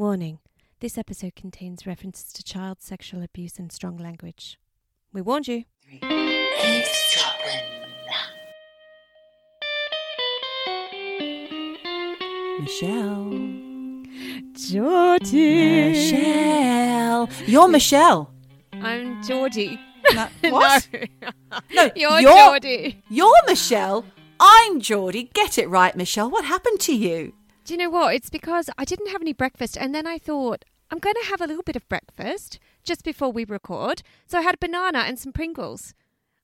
Warning this episode contains references to child sexual abuse and strong language. We warned you. Michelle. Georgie. Michelle. You're Michelle. I'm Georgie. No, what? No, No, you're, you're- Geordie. You're Michelle. I'm Geordie. Get it right, Michelle. What happened to you? Do you know what? It's because I didn't have any breakfast, and then I thought I'm going to have a little bit of breakfast just before we record. So I had a banana and some Pringles.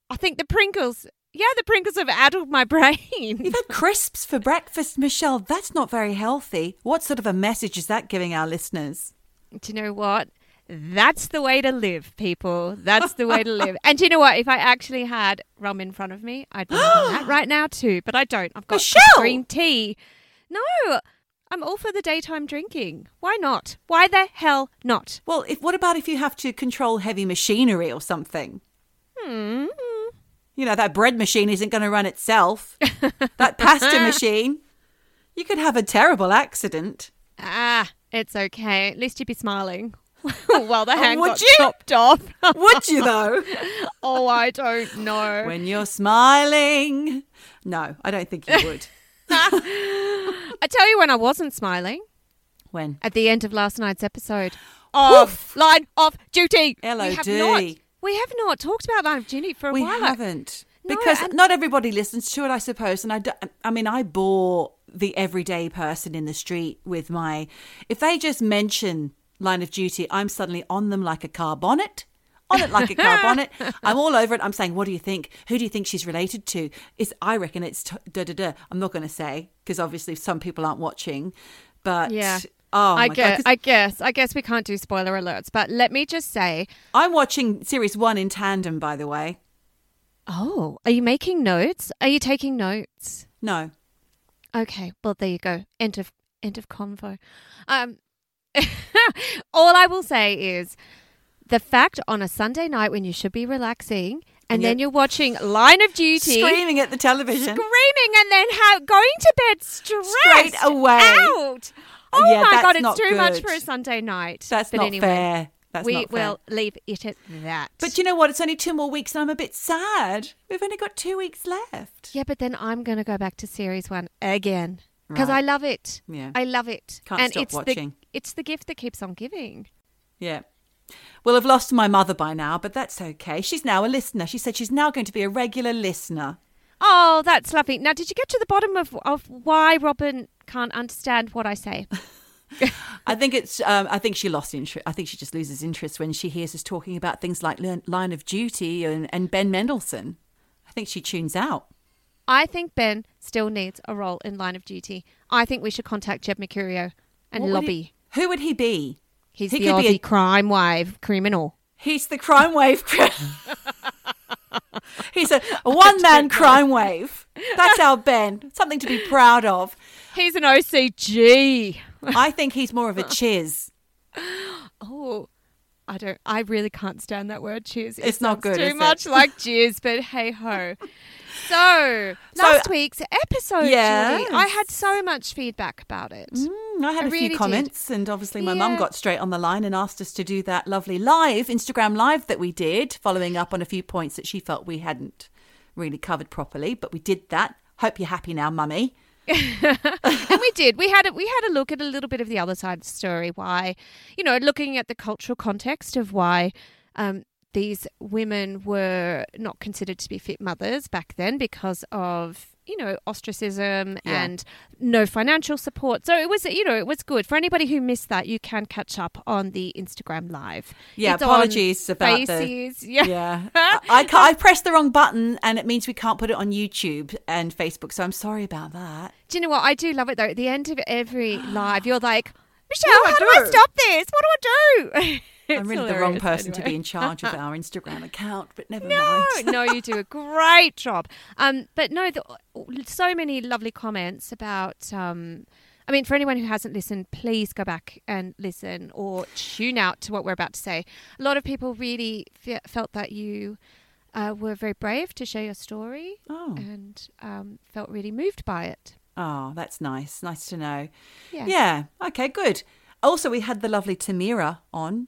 I think the Pringles, yeah, the Pringles have addled my brain. You've had crisps for breakfast, Michelle. That's not very healthy. What sort of a message is that giving our listeners? Do you know what? That's the way to live, people. That's the way to live. And do you know what? If I actually had rum in front of me, I'd be having that right now too. But I don't. I've got Michelle! green tea. No, I'm all for the daytime drinking. Why not? Why the hell not? Well, if, what about if you have to control heavy machinery or something? Hmm. You know, that bread machine isn't going to run itself. that pasta machine. You could have a terrible accident. Ah, it's okay. At least you'd be smiling. well, the hand would got you? chopped off. Would you, though? oh, I don't know. when you're smiling. No, I don't think you would. I tell you when I wasn't smiling When? at the end of last night's episode of Line of Duty. We have not, we have not talked about Line of Duty for a We while. We haven't. No, because and- not everybody listens to it, I suppose. And I, do, I mean, I bore the everyday person in the street with my. If they just mention line of duty, I'm suddenly on them like a car bonnet. On it like a car bonnet. I'm all over it. I'm saying, what do you think? Who do you think she's related to? Is I reckon it's t- da da da. I'm not going to say because obviously some people aren't watching. But Yeah. oh I guess, god, I guess, I guess we can't do spoiler alerts, but let me just say, I'm watching series one in tandem. By the way, oh, are you making notes? Are you taking notes? no. Okay, well there you go. End of end of convo. Um, all I will say is the fact on a Sunday night when you should be relaxing and, then you're watching Line of Duty, Screaming at the television. screaming, and then ha- going to bed stressed Straight away. out. Oh, oh Yeah, my god, it's too much for a Sunday night. That's but not anyway, fair. That's we will leave it at that. But you know what? It's only two more weeks and I'm a bit sad. We've only got two weeks left. Yeah, but then I'm going to go back to series one again because Right. I love it. Yeah. I love it. Can't and stop it's watching. The, it's the gift that keeps on giving. Yeah. Well, I've lost my mother by now, but that's okay. She's now a listener. She said she's now going to be a regular listener. Oh, that's lovely. Now, did you get to the bottom of, of why Robin can't understand what I say? I think it's. Um, I think she lost interest. I think she just loses interest when she hears us talking about things like Line of Duty and, and Ben Mendelsohn. I think she tunes out. I think Ben still needs a role in Line of Duty. I think we should contact Jed Mercurio and What would lobby. he- who would he be? He's he the could be Aussie a- crime wave criminal. He's the crime wave. He's a, a one man crime wave. That's our Ben. Something to be proud of. He's an OCG. I think he's more of a CHIS. Oh, I don't. I really can't stand that word. Cheers. It's not good, Too is it? much like jizz, but hey ho. So So- last week's episode, Yes. Julie, I had so much feedback about it. Mm, I had I a really few did. comments, and obviously my mum got straight on the line and asked us to do that lovely live Instagram live that we did, following up on a few points that she felt we hadn't really covered properly. But we did that. Hope you're happy now, mummy. and we did. We had a, we had a look at a little bit of the other side of the story. Why, you know, looking at the cultural context of why um, these women were not considered to be fit mothers back then because of you know ostracism Yeah. and no financial support. So it was you know it was good for anybody who missed that. You can catch up on the Instagram live. Yeah, It's apologies about the. Faces. Yeah. Yeah, I, I, I pressed the wrong button, and it means we can't put it on YouTube and Facebook. So I'm sorry about that. Do you know what? I do love it though. At the end of every live, you're like, Michelle, do how I do I stop this? What do I do? I'm really the wrong person to be in charge of our Instagram account, but never No, mind. no, no, you do a great job. Um, but no, the, so many lovely comments about. Um, I mean, for anyone who hasn't listened, please go back and listen or tune out to what we're about to say. A lot of people really fe- felt that you uh, were very brave to share your story Oh. and um, felt really moved by it. Oh, that's nice. Nice to know. Yeah. Yeah. Okay, good. Also, we had the lovely Tamira on.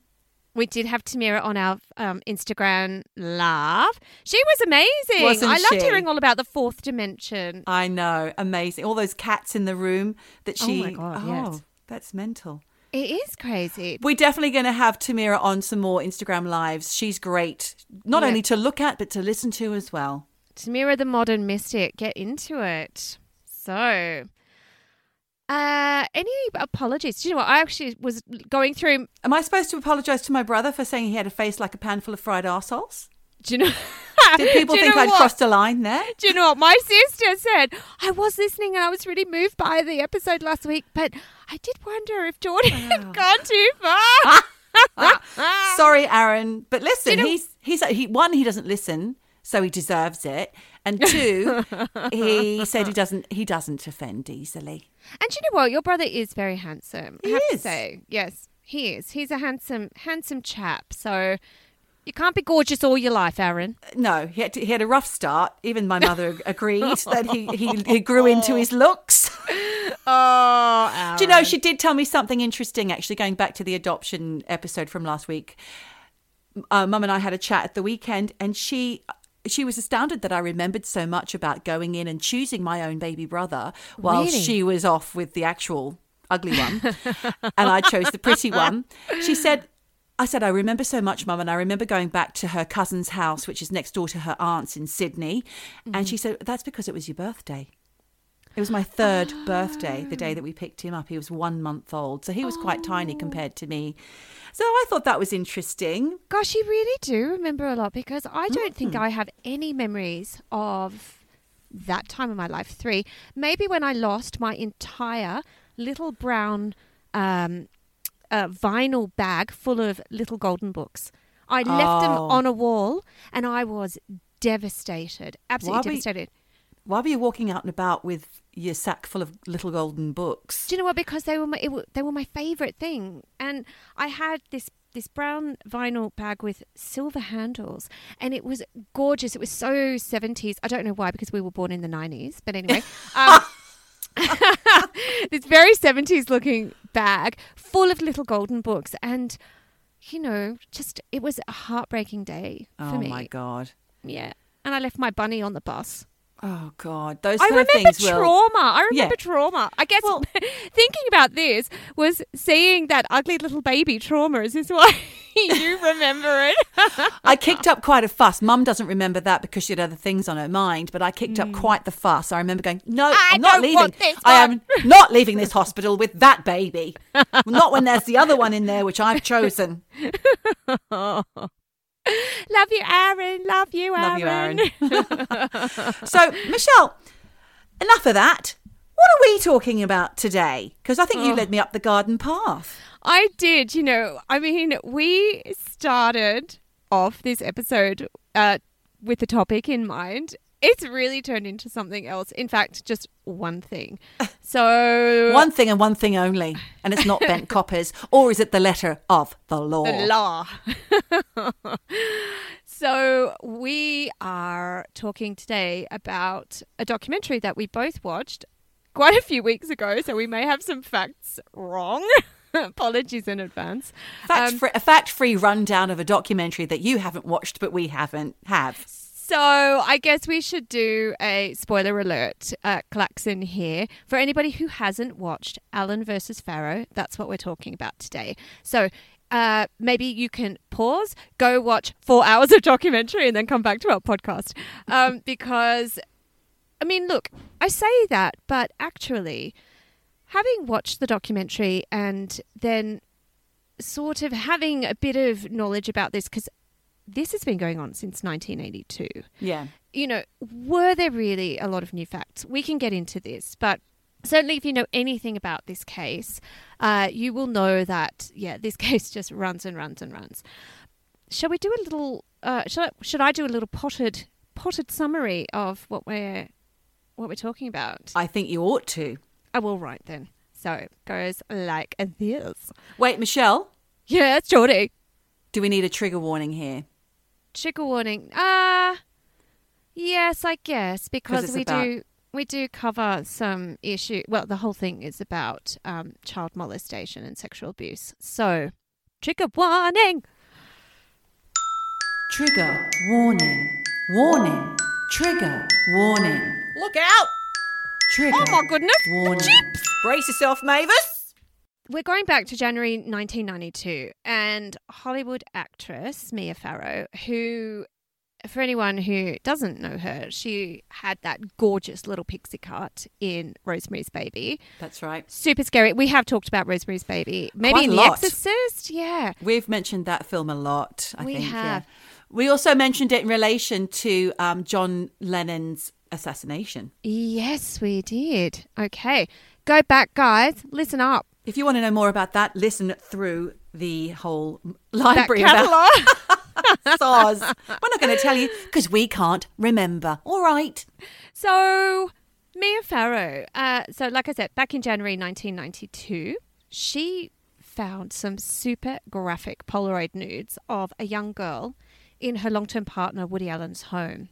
We did have Tamira on our um, Instagram live. She was amazing. Wasn't I loved she? hearing all about the fourth dimension. I know, amazing. All those cats in the room that she. Oh my God, yes. that's mental. It is crazy. We're definitely going to have Tamira on some more Instagram lives. She's great, not Yeah. only to look at but to listen to as well. Tamira the modern mystic, get into it. So, uh, any apologies? Do you know what? I actually was going through. Am I supposed to apologise to my brother for saying he had a face like a pan full of fried arseholes? Do you know? Did people think I'd what? crossed a line there? Do you know what my sister said? I was listening and I was really moved by the episode last week, but I did wonder if Jordan had gone too far. Sorry, Aaron, but listen, you know- he's he's he one he doesn't listen, so he deserves it, and two, he said he doesn't he doesn't offend easily. And you know what? Your brother is very handsome. I He have is. to say, yes, he is. He's a handsome, handsome chap. So you can't be gorgeous all your life, Aaron. No, he had to, he had a rough start. Even my mother agreed that he, he he grew into his looks. Oh, Aaron. Do you know, she did tell me something interesting, actually, going back to the adoption episode from last week. Uh, Mum and I had a chat at the weekend, and she. She was astounded that I remembered so much about going in and choosing my own baby brother while Really? she was off with the actual ugly one. and I chose the pretty one. She said, I said, I remember so much, Mum, and I remember going back to her cousin's house, which is next door to her aunt's in Sydney. And mm-hmm. she said, That's because it was your birthday. It was my third birthday, the day that we picked him up. He was one month old, so he was quite tiny compared to me. So I thought that was interesting. Gosh, you really do remember a lot because I don't think I have any memories of that time of my life. Three, maybe when I lost my entire little brown um, uh, vinyl bag full of little golden books. I left them Oh. on a wall and I was devastated, absolutely Why were you- devastated. Why were you walking out and about with your sack full of little golden books? Do you know what? Because they were my it, they were my favorite thing, and I had this this brown vinyl bag with silver handles, and it was gorgeous. It was so seventies. I don't know why, because we were born in the nineties. But anyway, um, this very seventies looking bag full of little golden books, and you know, just it was a heartbreaking day for me. Oh me. my god. Yeah, and I left my bunny on the bus. Oh god. Those I remember things will trauma. I Yeah. remember trauma. I guess Well- thinking about this was seeing that ugly little baby trauma. Is this why you remember it? I kicked up quite a fuss. Mum doesn't remember that because she had other things on her mind, but I kicked up mm. quite the fuss. I remember going, "No. I I'm not leaving. I one." am not leaving this hospital with that baby. not when there's the other one in there, which I've chosen. Love you, Aaron. Love you, Aaron. Love you, Aaron. so, Michelle, enough of that. What are we talking about today? Because I think you Oh. led me up the garden path. I did. You know, I mean, we started off this episode uh, with the topic in mind. It's really turned into something else. In fact, just one thing. So One thing and one thing only, and it's not bent coppers, or is it the letter of the law? the law. so we are talking today about a documentary that we both watched quite a few weeks ago. So we may have some facts wrong. Apologies in advance. Fact Um, free, a fact-free rundown of a documentary that you haven't watched, but we haven't have. So I guess we should do a spoiler alert uh, klaxon here for anybody who hasn't watched Allen versus Farrow. That's what we're talking about today. So uh, maybe you can pause, go watch four hours of documentary, and then come back to our podcast um, because. I mean, look, I say that, but actually, having watched the documentary and then sort of having a bit of knowledge about this, because this has been going on since 1982. Yeah. You know, were there really a lot of new facts? We can get into this, but certainly if you know anything about this case, uh, you will know that, yeah, this case just runs and runs and runs. Shall we do a little, uh, should, I, should I do a little potted, potted summary of what we're, what we're talking about? I think you ought to. I will write then. So it goes like this. Wait, Michelle, Yeah, it's Geordie. do we need a trigger warning here? Trigger warning. Uh yes, I guess because we about- do we do cover some issue. Well, the whole thing is about um, child molestation and sexual abuse. So, trigger warning. Trigger warning. Warning. Trigger warning. Look out! Trigger. Oh my goodness! Warning. Brace yourself, Mavis. We're going back to January 1992, and Hollywood actress Mia Farrow, who, for anyone who doesn't know her, she had that gorgeous little pixie cut in Rosemary's Baby. That's right. Super scary. We have talked about Rosemary's Baby, maybe Quite a in The. Exorcist. Yeah. We've mentioned that film a lot. I We think. have. Yeah. We also mentioned it in relation to um, John Lennon's assassination. Yes, we did. Okay. Go back, guys. Listen up. If you want to know more about that, listen through the whole library that. SARS. We're not going to tell you because we can't remember. All right. So, Mia Farrow, uh, so like I said, back in January 1992, she found some super graphic Polaroid nudes of a young girl in her long term partner Woody Allen's home.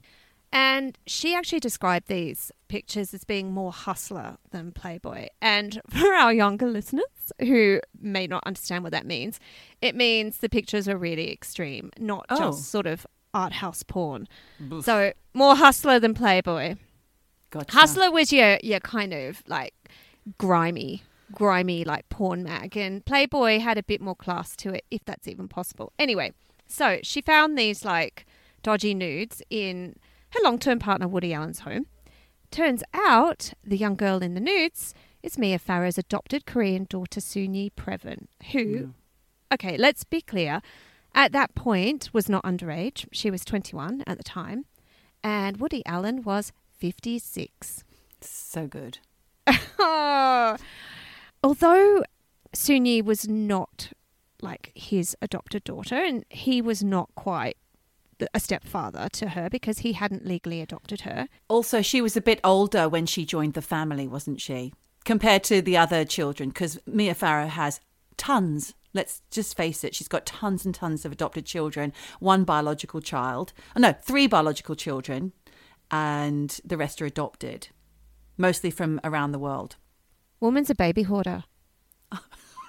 And she actually described these pictures as being more hustler than Playboy. And for our younger listeners who may not understand what that means, it means the pictures are really extreme, not Oh. just sort of art house porn. So more hustler than Playboy. Gotcha. Hustler was your your kind of like grimy, grimy like porn mag, and Playboy had a bit more class to it, if that's even possible. Anyway, so she found these like dodgy nudes in her long term partner Woody Allen's home. Turns out the young girl in the nudes is Mia Farrow's adopted Korean daughter Soon-Yi Previn, who, okay, let's be clear, at that point was not underage. She was 21 at the time, and Woody Allen was 56. So good. Although Soon-Yi was not like his adopted daughter, and he was not quite a stepfather to her because he hadn't legally adopted her. Also, she was a bit older when she joined the family, wasn't she? Compared to the other children, because Mia Farrow has tons. Let's just face it, she's got tons and tons of adopted children, one biological child. Oh, no, three biological children, and the rest are adopted, mostly from around the world. Woman's a baby hoarder.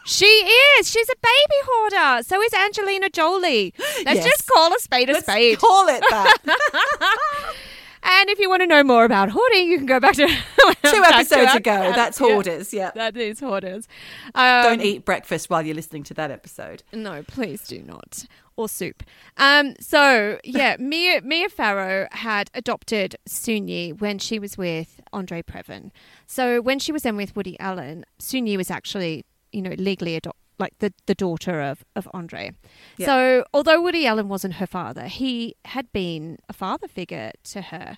She is. She's a baby hoarder. So is Angelina Jolie. Let's Yes. just call a spade a Let's spade. call it that. And if you want to know more about hoarding, you can go back to Two to episodes ago. That's Yeah, hoarders. Yeah. that is hoarders. Um, Don't eat breakfast while you're listening to that episode. No, please do not. Or soup. Um, so yeah, Mia Mia Farrow had adopted Soon-Yi when she was with Andre Previn. So when she was then with Woody Allen, Soon-Yi was actually, you know, legally adopt like the, the daughter of, of Andre. Yeah. So although Woody Allen wasn't her father, he had been a father figure to her.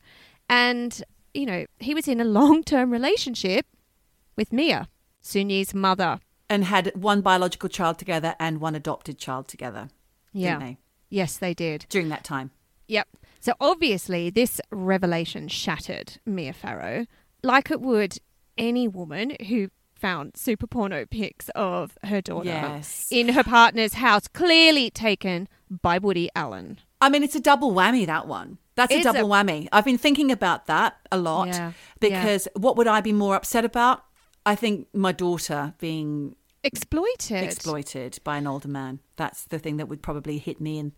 And, you know, he was in a long term relationship with Mia, Soon-Yi's mother. And had one biological child together and one adopted child together. Yeah. They? Yes, they did. During that time. Yep. So obviously, this revelation shattered Mia Farrow, like it would any woman who found super porno pics of her daughter Yes. in her partner's house, clearly taken by Woody Allen. I mean, it's a double whammy, that one. That's a double a- whammy. I've been thinking about that a lot Yeah, because what would I be more upset about? I think my daughter being Exploited. exploited by an older man. That's the thing that would probably hit me in,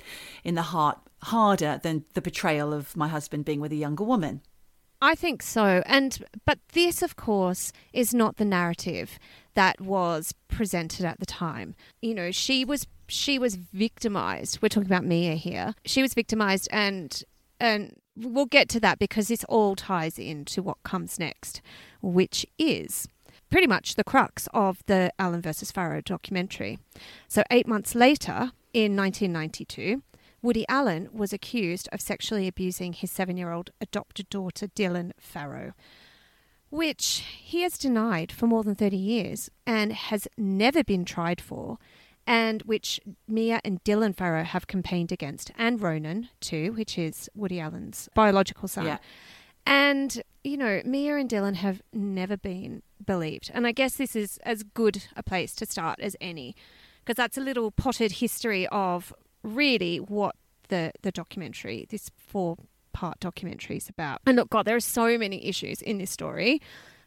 in the heart harder than the betrayal of my husband being with a younger woman. I think so. And but this of course is not the narrative that was presented at the time. You know, she was she was victimized. We're talking about Mia here. She was victimized and and we'll get to that because this all ties into what comes next, which is pretty much the crux of the Allen versus Farrow documentary. So 8 months later in 1992, Woody Allen was accused of sexually abusing his seven year old adopted daughter, Dylan Farrow, which he has denied for more than 30 years and has never been tried for, and which Mia and Dylan Farrow have campaigned against, and Ronan, too, which is Woody Allen's biological son. Yeah. And, you know, Mia and Dylan have never been believed. And I guess this is as good a place to start as any, because that's a little potted history of really what the, the documentary, this four part documentary is about. And look, God, there are so many issues in this story,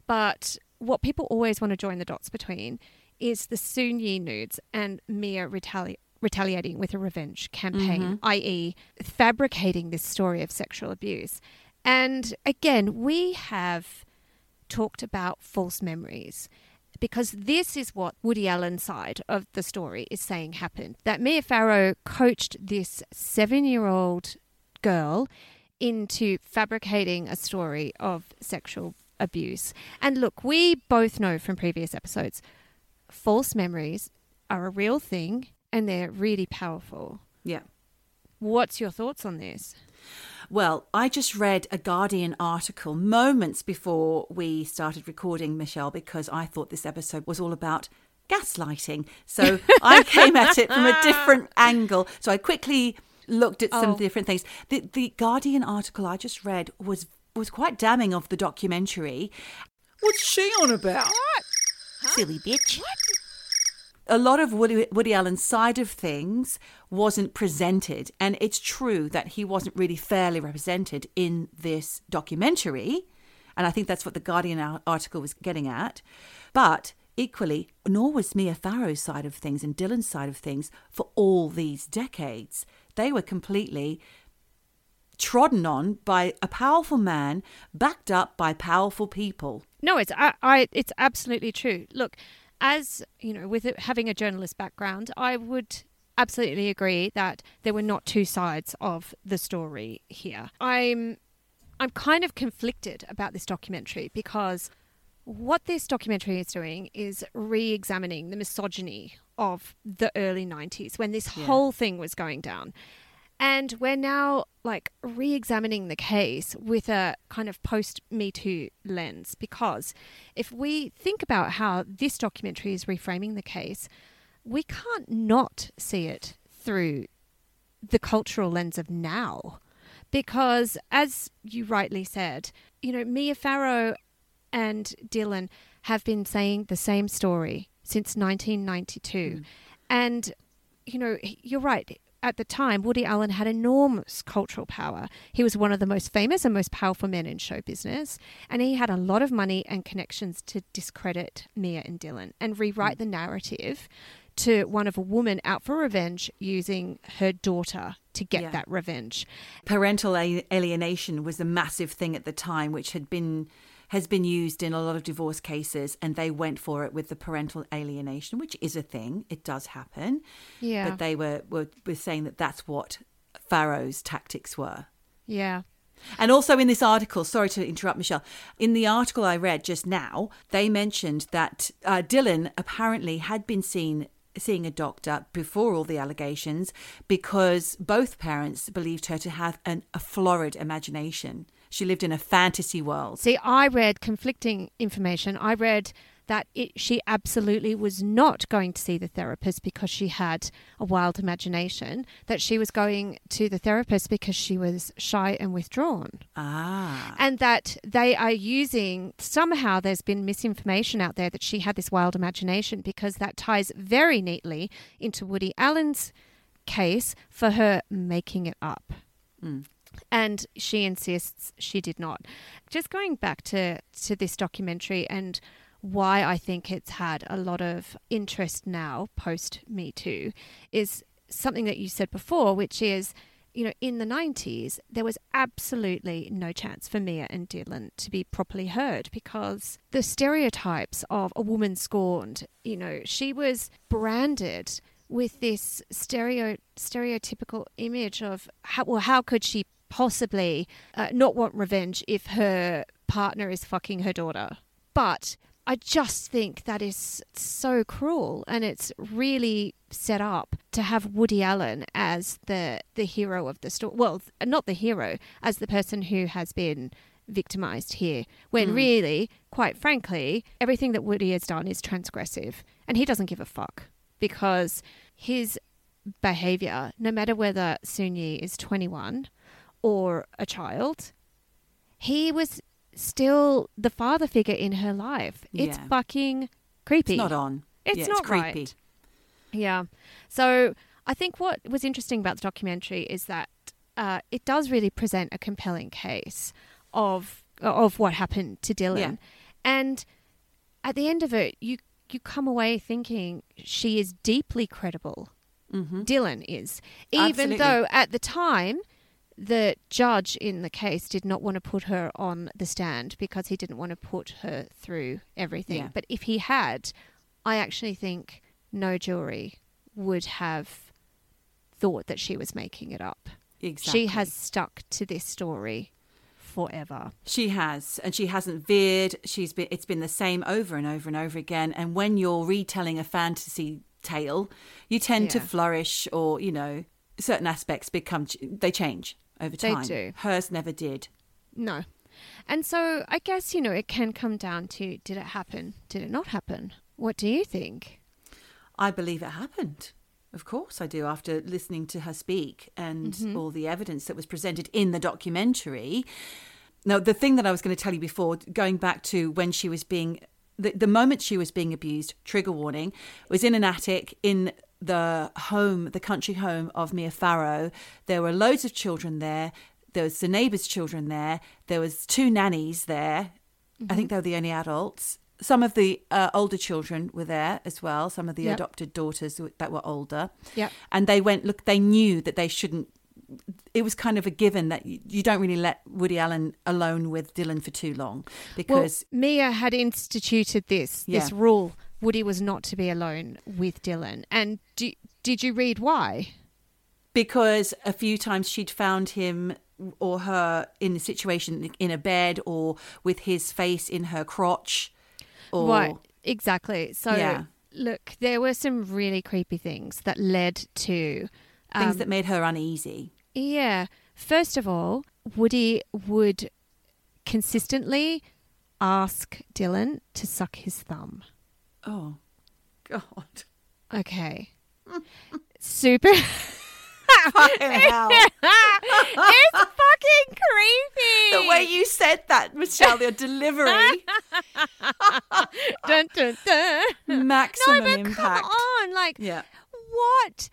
but what people always want to join the dots between is the Soon-Yi nudes and Mia retali- retaliating with a revenge campaign, mm-hmm. i.e., fabricating this story of sexual abuse. And again, we have talked about false memories because this is what Woody Allen's side of the story is saying happened. That Mia Farrow coached this seven year old girl into fabricating a story of sexual abuse. And look, we both know from previous episodes false memories are a real thing and they're really powerful. Yeah. What's your thoughts on this? Well, I just read a Guardian article moments before we started recording, Michelle, because I thought this episode was all about gaslighting. So I came at it from a different angle. So I quickly looked at some Oh. different things. The, the Guardian article I just read was was quite damning of the documentary. What's she on about? what Silly bitch. A lot of Woody, Woody Allen's side of things wasn't presented, and it's true that he wasn't really fairly represented in this documentary. And I think that's what the Guardian article was getting at. But equally, nor was Mia Farrow's side of things and Dylan's side of things for all these decades. They were completely trodden on by a powerful man backed up by powerful people. No, it's I, I it's absolutely true. Look, as you know, with it, having a journalist background, I would absolutely agree that there were not two sides of the story here. I'm I'm kind of conflicted about this documentary because what this documentary is doing is re-examining the misogyny of the early 90s when this Yeah. whole thing was going down. And we're now like re examining the case with a kind of post Me Too lens because if we think about how this documentary is reframing the case, we can't not see it through the cultural lens of now. Because as you rightly said, you know, Mia Farrow and Dylan have been saying the same story since 1992. Hmm. And, you know, you're right. At the time, Woody Allen had enormous cultural power. He was one of the most famous and most powerful men in show business. And he had a lot of money and connections to discredit Mia and Dylan and rewrite mm. the narrative to one of a woman out for revenge using her daughter to get Yeah. that revenge. parental alienation was a massive thing at the time which had been has been used in a lot of divorce cases and they went for it with the parental alienation which is a thing it does happen Yeah. but they were, were were saying that that's what Farrow's tactics were yeah. and also in this article, sorry to interrupt, Michelle, in the article I read just now, they mentioned that uh, Dylan apparently had been seen seeing a doctor before all the allegations because both parents believed her to have an, a florid imagination. She lived in a fantasy world. See, I read conflicting information. I read that it, she absolutely was not going to see the therapist because she had a wild imagination, that she was going to the therapist because she was shy and withdrawn. Ah. And that they are using, somehow there's been misinformation out there that she had this wild imagination because that ties very neatly into Woody Allen's case for her making it up. And she insists she did not. Just going back to, to this documentary and why I think it's had a lot of interest now post Me Too is something that you said before, which is, you know, in the 90s, there was absolutely no chance for Mia and Dylan to be properly heard because the stereotypes of a woman scorned, you know, she was branded with this stereo stereotypical image of how well how could she possibly uh, not want revenge if her partner is fucking her daughter. But I just think that is so cruel and it's really set up to have Woody Allen as the the hero of the story well not the hero as the person who has been victimized here when really quite frankly everything that Woody has done is transgressive and he doesn't give a fuck because his behavior no matter whether Soon-Yi is 21 or a child he was still the father figure in her life. It's Yeah. fucking creepy. It's not on. It's Yeah, not creepy. right. Yeah. So I think what was interesting about the documentary is that uh, it does really present a compelling case of of what happened to Dylan, Yeah. and at the end of it, you you come away thinking she is deeply credible. Mm-hmm. Dylan is, even Absolutely. though at the time the judge in the case did not want to put her on the stand because he didn't want to put her through everything. Yeah. But if he had, I actually think no jury would have thought that she was making it up. Exactly. She has stuck to this story forever. She has, and she hasn't veered. She's been. It's been the same over and over and over again. And when you're retelling a fantasy tale, you tend to flourish, or you know, certain aspects become they change over They time. do. Hers never did. No. And so I guess, you know, it can come down to did it happen? Did it not happen? What do you think? I believe it happened. Of course, I do. After listening to her speak and Mm-hmm. all the evidence that was presented in the documentary. Now, the thing that I was going to tell you before, going back to when she was being, the, the moment she was being abused, trigger warning, was in an attic in the home, the country home of Mia Farrow. There were loads of children there. There was the neighbours' children there. There was two nannies there. I think they were the only adults. Some of the uh, older children were there as well. Some of the Yep. adopted daughters that were older. Yep. And they went, look, they knew that they shouldn't. It was kind of a given that you, you don't really let Woody Allen alone with Dylan for too long because well, Mia had instituted this this rule. Woody was not to be alone with Dylan. And do, did you read why? because a few times she'd found him or her in a situation in a bed or with his face in her crotch or Right, exactly. So, Yeah. look, there were some really creepy things that led to things um, that made her uneasy. Yeah. First of all, Woody would consistently ask Dylan to suck his thumb. Oh, God. Okay. Super. Fucking hell. it's fucking creepy. The way you said that, Michelle, your delivery, dun, dun, dun. maximum No, but impact. come on. Like, Yeah. what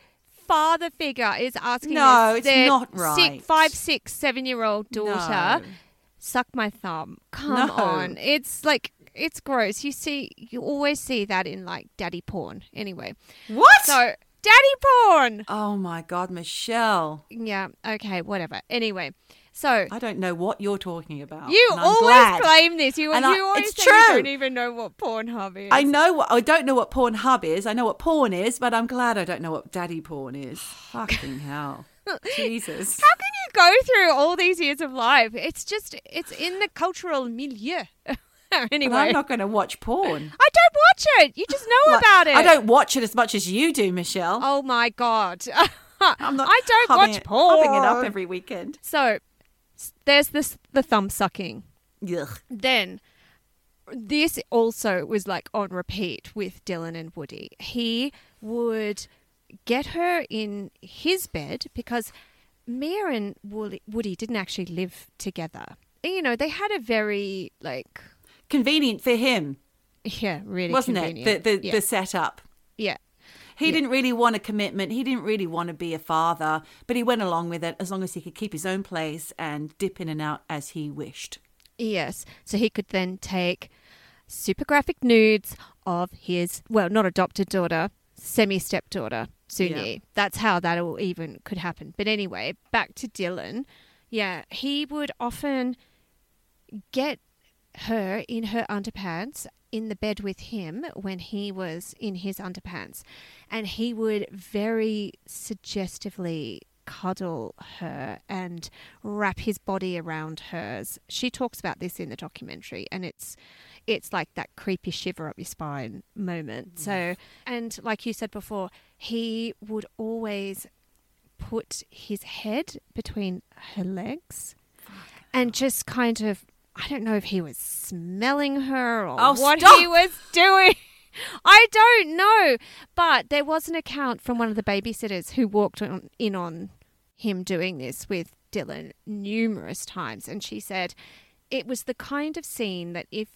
father figure is asking No, it's not six- right. five, six, seven year old daughter No. suck my thumb? Come No. on. It's like, it's gross. You see, you always see that in like daddy porn. Anyway, What? so daddy porn. oh my God, Michelle. Yeah. Okay. Whatever. Anyway, so I don't know what you're talking about. you always glad. claim this. You, And you I- always it's true. don't even know what Pornhub is. I know what I don't know what Pornhub is. I know what porn is, but I'm glad I don't know what daddy porn is. Fucking hell. Jesus. How can you go through all these years of life? It's just it's in the cultural milieu. anyway, But I'm not going to watch porn. I don't watch it. You just know Like, about it. I don't watch it as much as you do, Michelle. Oh my god. I'm not I don't watch it, porn. It up every weekend. So there's this the thumb sucking. Ugh. Then this also was like on repeat with Dylan and Woody. He would get her in his bed because Mia and Woody didn't actually live together. You know, they had a very like Convenient for him, yeah, really wasn't it? The the, yeah. the setup. yeah. He Yeah. didn't really want a commitment. He didn't really want to be a father, but he went along with it as long as he could keep his own place and dip in and out as he wished. Yes. So he could then take super graphic nudes of his, well, not adopted daughter, semi stepdaughter, Soon-Yi. Yeah. That's how that all even could happen. But anyway, back to Dylan. Yeah, he would often get her in her underpants in the bed with him when he was in his underpants. And he would very suggestively cuddle her and wrap his body around hers. She talks about this in the documentary and it's it's like that creepy shiver up your spine moment. Mm. So and like you said before, he would always put his head between her legs and just kind of I don't know if he was smelling her or Oh, what stop! he was doing. I don't know. But there was an account from one of the babysitters who walked on, in on him doing this with Dylan numerous times. And she said it was the kind of scene that if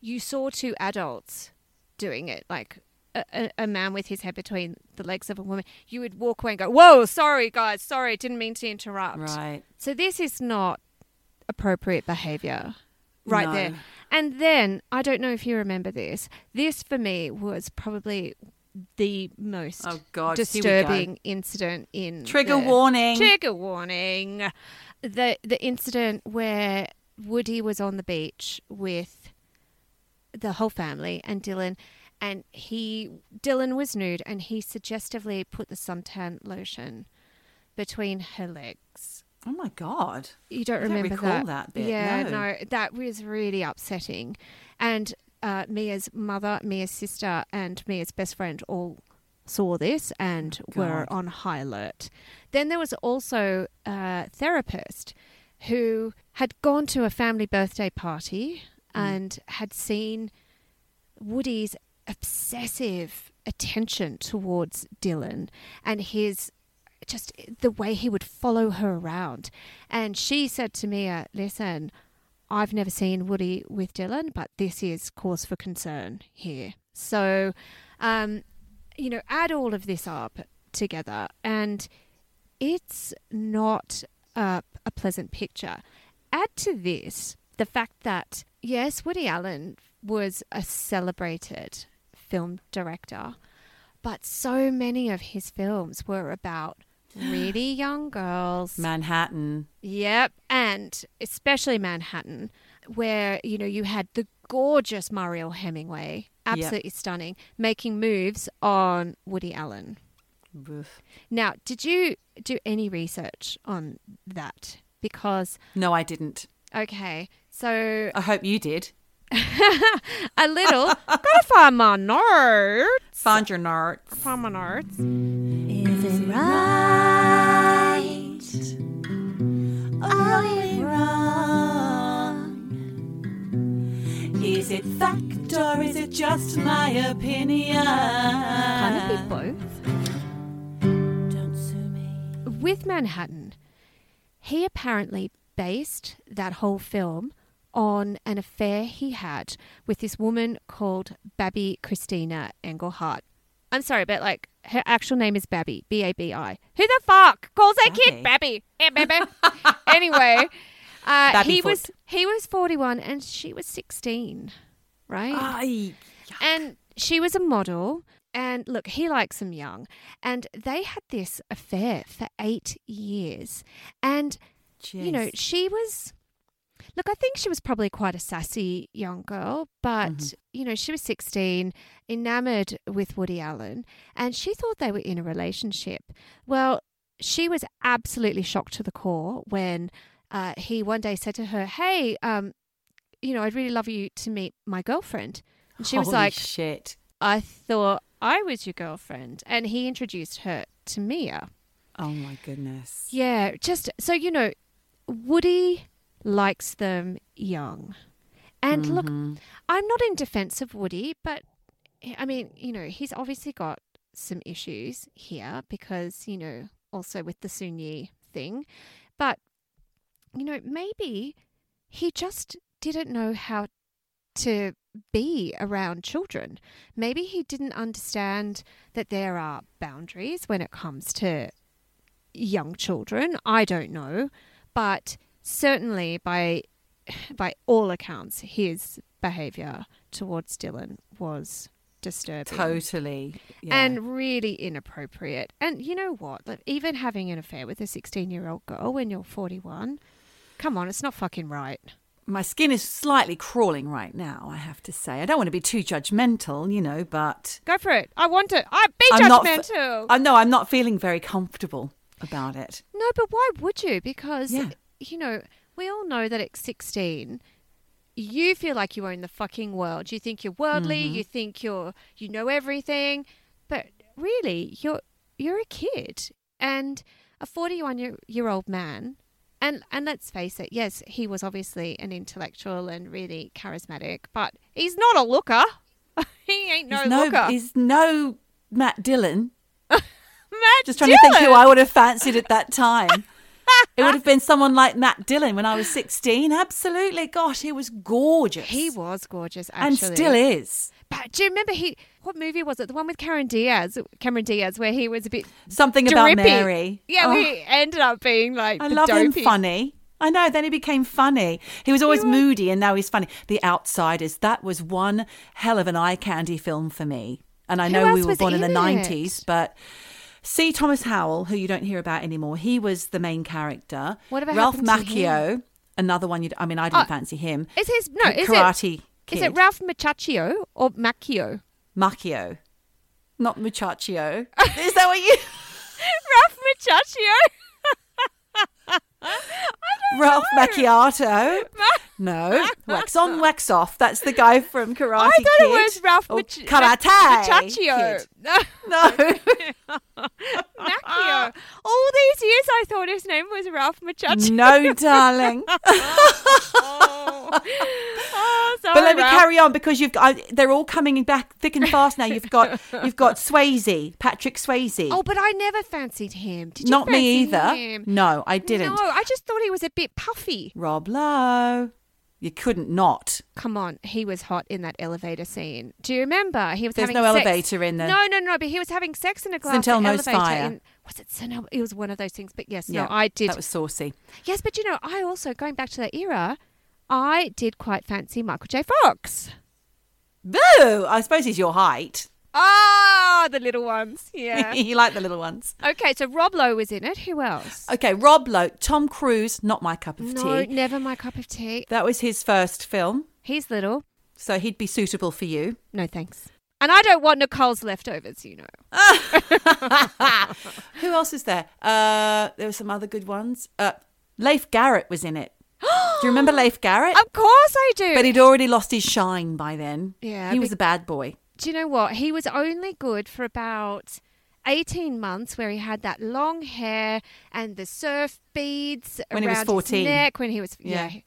you saw two adults doing it, like a, a, a man with his head between the legs of a woman, you would walk away and go, "Whoa, sorry guys, sorry, didn't mean to interrupt." Right. So this is not appropriate behavior right No. there. And then I don't know if you remember this. This for me was probably the most Oh, God, disturbing incident in Trigger the- warning. Trigger warning. The the incident where Woody was on the beach with the whole family and Dylan and he Dylan was nude and he suggestively put the suntan lotion between her legs. Oh my god. You don't I don't remember recall that? that bit, Yeah, no. that was really upsetting. And uh, Mia's mother, Mia's sister, and Mia's best friend all saw this and were on high alert. Then there was also a therapist who had gone to a family birthday party Mm. and had seen Woody's obsessive attention towards Dylan and his just the way he would follow her around. And she said to Mia, Listen, I've never seen Woody with Dylan, but this is cause for concern here. So, um, you know, add all of this up together, and it's not a, a pleasant picture. Add to this the fact that, yes, Woody Allen was a celebrated film director, but so many of his films were about really young girls. Manhattan. Yep, and especially Manhattan, where you know you had the gorgeous Mariel Hemingway, absolutely stunning, making moves on Woody Allen. Oof. Now, did you do any research on that? Because No, I didn't. okay, so I hope you did. a little gotta find my notes. Find your nards. Find my notes. Right? Are we wrong? Is it fact or is it just my opinion? Kind of be both. Don't sue me. with Manhattan, he apparently based that whole film on an affair he had with this woman called Babi Christina Engelhardt. I'm sorry, but like her actual name is Babi, B A B I. Who the fuck calls that kid Babi? Baby. anyway, uh, he was he was 41 and she was 16, right? Ay. And she was a model. And look, he likes them young. And they had this affair for eight years. And, you know, she was. Look, I think she was probably quite a sassy young girl, but, Mm-hmm. you know, she was 16, enamored with Woody Allen, and she thought they were in a relationship. Well, she was absolutely shocked to the core when uh, he one day said to her, Hey, um, you know, I'd really love you to meet my girlfriend. And she was like, shit. I thought I was your girlfriend. And he introduced her to Mia. Oh my goodness. Yeah, just so you know, Woody likes them young. And look, mm-hmm. I'm not in defense of Woody, but I mean, you know, he's obviously got some issues here because, you know, also with the Soon-Yi thing. But, you know, maybe he just didn't know how to be around children. Maybe he didn't understand that there are boundaries when it comes to young children. I don't know, but certainly by by all accounts, his behaviour towards Dylan was disturbing. Totally. Yeah. And really inappropriate. And you know what? Like, even having an affair with a 16 year old girl when you're 41, come on, it's not fucking right. my skin is slightly crawling right now, I have to say. I don't want to be too judgmental, you know, but Go for it. I want it. I be I'm not judgmental. I know I'm not feeling very comfortable about it. no, but why would you? Because, Yeah. You know, we all know that at 16, you feel like you own the fucking world. You think you're worldly, Mm-hmm. you think you're you know everything, but really, you're you're a kid and a 41 year, year old man. And and let's face it, yes, he was obviously an intellectual and really charismatic, but he's not a looker. he ain't no, he's no, looker. he's no Matt Dillon. Matt Just trying to think who I would have fancied at that time. it would have been someone like Matt Dillon when I was 16. Absolutely. Gosh, he was gorgeous. He was gorgeous, actually. And still is. But do you remember he what movie was it? The one with Cameron Diaz, Cameron Diaz, where he was a bit Something about drippy. Mary. Yeah, Oh, he ended up being like I love dopey. him funny. I know. Then he became funny. He was always moody, and now he's funny. The Outsiders. That was one hell of an eye candy film for me. And I Who know we were born in the in it? nineties, but C. Thomas Howell, who you don't hear about anymore, he was the main character. Whatever Ralph happened to Macchio, another one. You. I mean, I didn't Oh, fancy him. Is his no? Is it Karate Kid. is it Ralph Macchio or Macchio? Macchio, not Muchacho. Is that what you? Ralph Macchio. Ralph Macchiato. No, wax on, wax off. That's the guy from Karate I thought Kid. it was Ralph Or Mach- Karate. No, No, Macchio. All these years, I thought his name was Ralph Macchio. no, darling. Oh, oh sorry, But let me Ralph. carry on because you've got, they're all coming back thick and fast now. You've got you've got Swayze, Patrick Swayze. Oh, but I never fancied him. Did you Not me either. him? No, I didn't. No, I just thought he was a bit puffy. Rob Lowe. You couldn't not. Come on, he was hot in that elevator scene. Do you remember? He was There's having no sex- elevator in there. No, no, no. But he was having sex in a glass elevator. Fire. In, was it. Elmo? It was one of those things. But yes, Yeah, no, I did. That was saucy. Yes, but you know, I also going back to that era, I did quite fancy Michael J. Fox. Boo! I suppose he's your height. Ah, the little ones. Yeah. you like the little ones. okay, so Rob Lowe was in it. Who else? Okay, Rob Lowe, Tom Cruise, not my cup of no, tea. never my cup of tea. That was his first film, He's little. so he'd be suitable for you. No thanks. And I don't want Nicole's leftovers, you know. Who else is there? Uh, there were some other good ones. Uh, Leif Garrett was in it. Do you remember Leif Garrett? Of course I do. But he'd already lost his shine by then. Yeah, he was a bad boy. Do you know what? He was only good for about 18 months where he had that long hair and the surf beads When he was around 14. his neck when he was yeah, Yeah.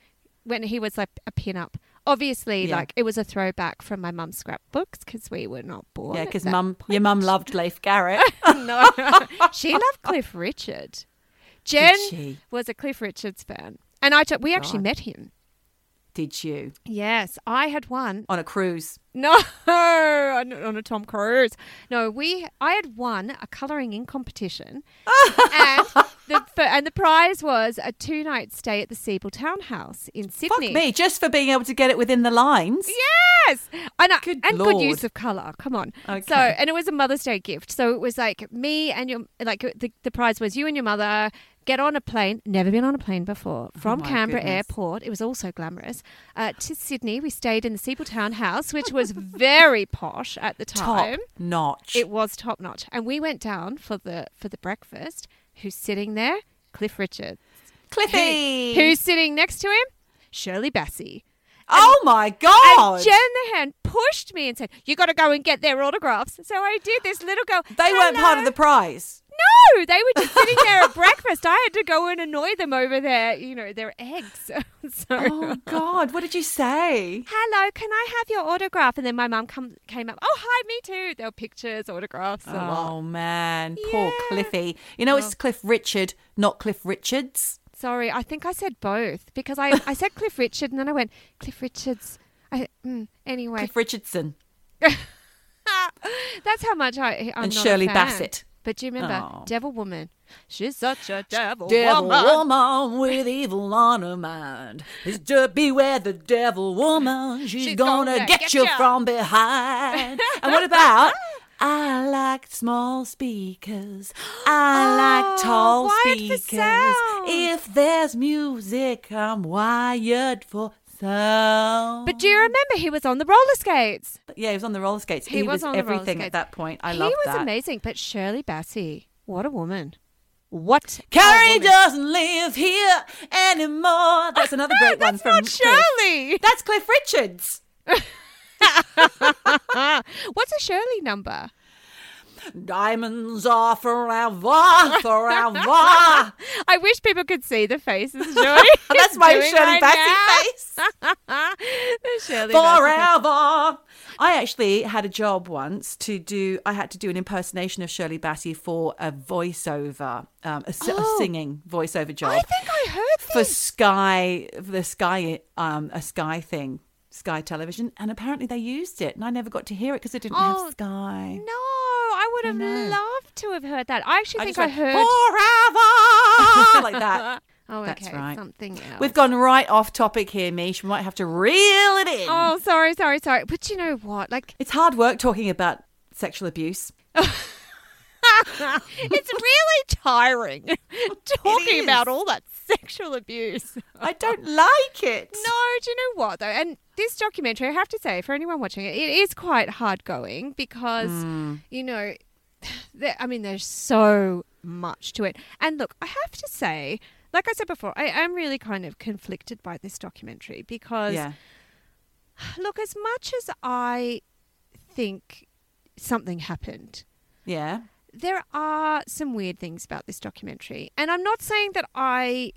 when he was like a pin-up. Obviously, Yeah. like it was a throwback from my mum's scrapbooks because we were not born. Yeah, because mum, point. your mum loved Leif Garrett. no, she loved Cliff Richard. Jen was a Cliff Richards fan, and I t- we oh, actually God. met him. Did you Yes, I had one on a cruise? No, on, on a Tom Cruise. No, we. I had won a colouring in competition, and the and the prize was a two night stay at the Sebel Townhouse in Sydney. Fuck me, just for being able to get it within the lines. Yes, and, Good and good use of color. Come on. Okay. So, and it was a Mother's Day gift. So it was like me and your like the the prize was you and your mother get on a plane. Never been on a plane before from Oh Canberra goodness. Airport. It was also glamorous uh, to Sydney. We stayed in the Sebel Townhouse, which was very posh at the time. Top notch. It was top notch, and we went down for the for the breakfast. Who's sitting there? Cliff Richards. Cliffy. Who- who's sitting next to him? Shirley Bassey. oh my god! And Jen the hand pushed me and said, "You got to go and get their autographs." So I did. This little girl. they weren't part of the prize. No, they were just sitting there at breakfast. I had to go and annoy them over their, you know, their eggs. so, Oh god, what did you say? hello, can I have your autograph? And then my mum come, came up. Oh, hi, me too. There were pictures, autographs. Oh man, poor Cliffy. You know it's Cliff Richard, not Cliff Richards. Sorry, I think I said both because I, I said Cliff Richard and then I went Cliff Richards. I, mm, anyway, Cliff Richardson that's how much I I'm and Shirley. Bassett. But do you remember Oh. Devil Woman? She's such a devil, Devil woman. woman with evil on her mind. Is to beware the devil woman. She's, She's gonna, gonna get, get you from behind. and what about? I like small speakers. I like Oh, tall wired for speakers. sound. If there's music, I'm wired for sound. But do you remember he was on the roller skates? Yeah, he was on the roller skates. He He, was was, on everything at that point. I love that. he was amazing. But Shirley Bassey, what a woman! What Carrie doesn't live here anymore. That's another great one from not Cliff. Shirley. That's Cliff Richards. What's a Shirley number? Diamonds are forever, forever. I wish people could see the faces Shirley. That's my Shirley right Bassey now. face. Shirley Bassey. Forever. I actually had a job once to do. I had to do an impersonation of Shirley Bassey for a voiceover, um, a, s- a Oh. singing voiceover job I think I heard for. Sky, for the Sky, um, a Sky thing. Sky Television, and apparently they used it, and I never got to hear it because it didn't Oh, have Sky. No, I would have know. loved to have heard that. I actually I think I went, heard. forever like that. Oh, That's okay, right. something else. We've gone right off topic here, Mish. We might have to reel it in. Oh, sorry, sorry, sorry. But you know what? Like, It's hard work talking about sexual abuse. it's really tiring talking about all that sexual abuse. I don't like it. No, do you know what though? And this documentary, I have to say, for anyone watching it, it is quite hard going because mm. you know, there, I mean, there's so much to it. And look, I have to say, like I said before, I am really kind of conflicted by this documentary because Yeah. look, as much as I think something happened, Yeah. there are some weird things about this documentary. And I'm not saying that I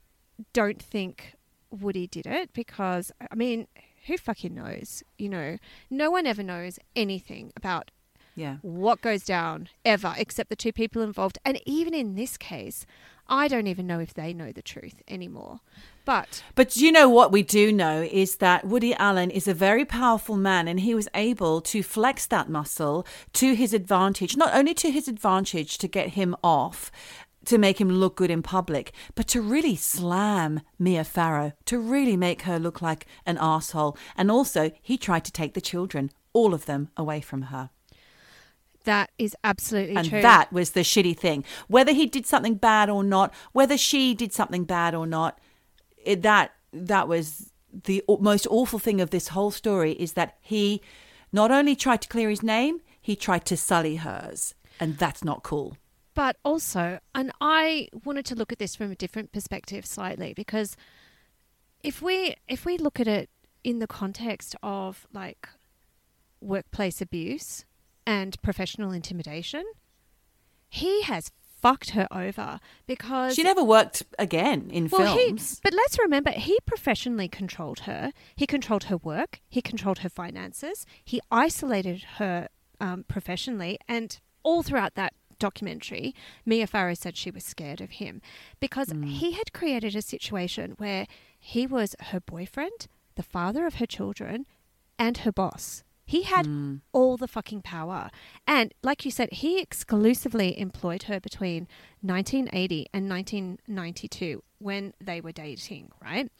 don't think Woody did it because, I mean, who fucking knows? You know, no one ever knows anything about Yeah. what goes down ever except the two people involved. And even in this case, I don't even know if they know the truth anymore. But But you know what we do know is that Woody Allen is a very powerful man and he was able to flex that muscle to his advantage, not only to his advantage to get him off, to make him look good in public, but to really slam Mia Farrow, to really make her look like an asshole. And also, he tried to take the children, all of them, away from her. that is absolutely And true. that was the shitty thing. Whether he did something bad or not, whether she did something bad or not, it, that that was the most awful thing of this whole story is that he not only tried to clear his name, he tried to sully hers, and that's not cool. But also, and I wanted to look at this from a different perspective slightly because if we if we look at it in the context of like workplace abuse and professional intimidation, he has fucked her over because She never worked again in well, he, films. but let's remember, he professionally controlled her. He controlled her work. He controlled her finances. He isolated her um, professionally. And all throughout that documentary, Mia Farrow said she was scared of him because hmm. he had created a situation where he was her boyfriend, the father of her children, and her boss. He had hmm. all the fucking power. And like you said, he exclusively employed her between 1980 and 1992 when they were dating, right?